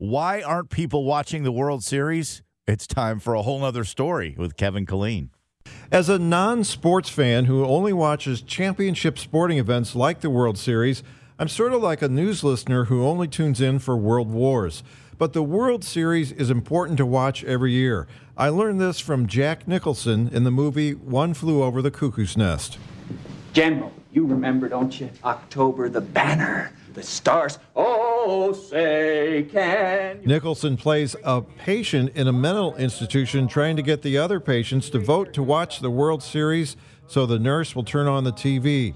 Why aren't people watching the World Series? It's time for a whole nother story with Kevin Killeen. As a non sports fan who only watches championship sporting events like the World Series, I'm sort of like a news listener who only tunes in for world wars. But the World Series is important to watch every year. I learned this from Jack Nicholson in the movie One Flew Over the Cuckoo's Nest. General, you remember, don't you? October, the banner, the stars. Oh, say, can you? Nicholson plays a patient in a mental institution trying to get the other patients to vote to watch the World Series so the nurse will turn on the TV.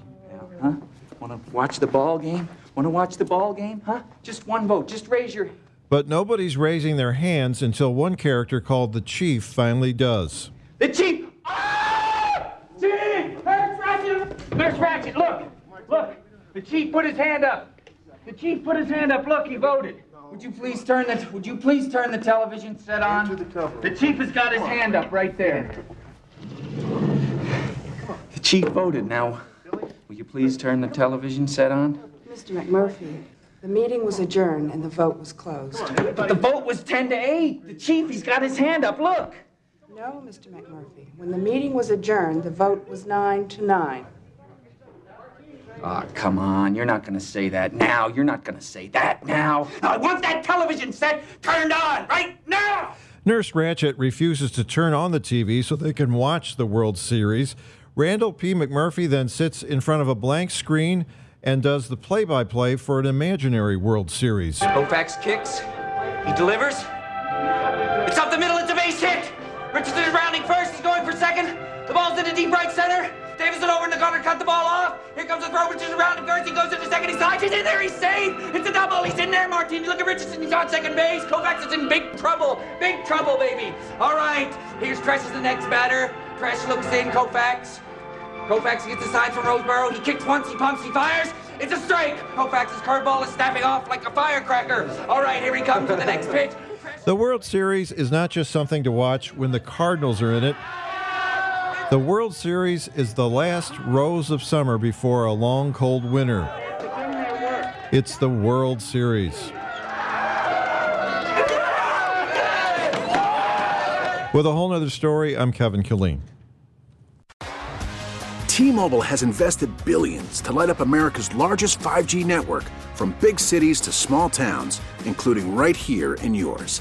Huh? Want to watch the ball game? Want to watch the ball game? Huh? Just one vote. Just raise your. But nobody's raising their hands until one character called the Chief finally does. The chief. Ah! Chief! Nurse Ratched! Nurse Ratched, look! Look! The chief put his hand up. The chief put his hand up. Look, he voted. Would you please turn the Would you please turn the television set on? The chief has got his hand up right there. The chief voted. Now, will you please turn the television set on? Mr. McMurphy, the meeting was adjourned and the vote was closed. But the vote was 10 to 8. The chief, he's got his hand up. Look. No, Mr. McMurphy. When the meeting was adjourned, the vote was 9 to 9. Ah, come on. You're not going to say that now. You're not going to say that now. I want that television set turned on right now. Nurse Ratched refuses to turn on the TV so they can watch the World Series. Randle P. McMurphy then sits in front of a blank screen and does the play by play for an imaginary World Series. Koufax kicks. He delivers. It's up the middle. It's a base hit. Richardson is rounding first. He's going for second. The ball's in the deep right center. Davison over in the corner, cut the ball off. Here comes the throw. Richardson rounding first. He goes into second. He slides. He's in there. He's safe. It's a double. He's in there, Martin. Look at Richardson. He's on second base. Koufax is in big trouble. Big trouble, baby. All right. Here's Tresh the next batter. Tresh looks in. Koufax. Koufax gets the sign from Roseboro. He kicks once. He pumps. He fires. It's a strike. Koufax's curveball is snapping off like a firecracker. All right, here he comes for the next pitch. The World Series is not just something to watch when the Cardinals are in it. The World Series is the last rose of summer before a long, cold winter. It's the World Series. With a whole nother story, I'm Kevin Killeen. T-Mobile has invested billions to light up America's largest 5G network from big cities to small towns, including right here in yours.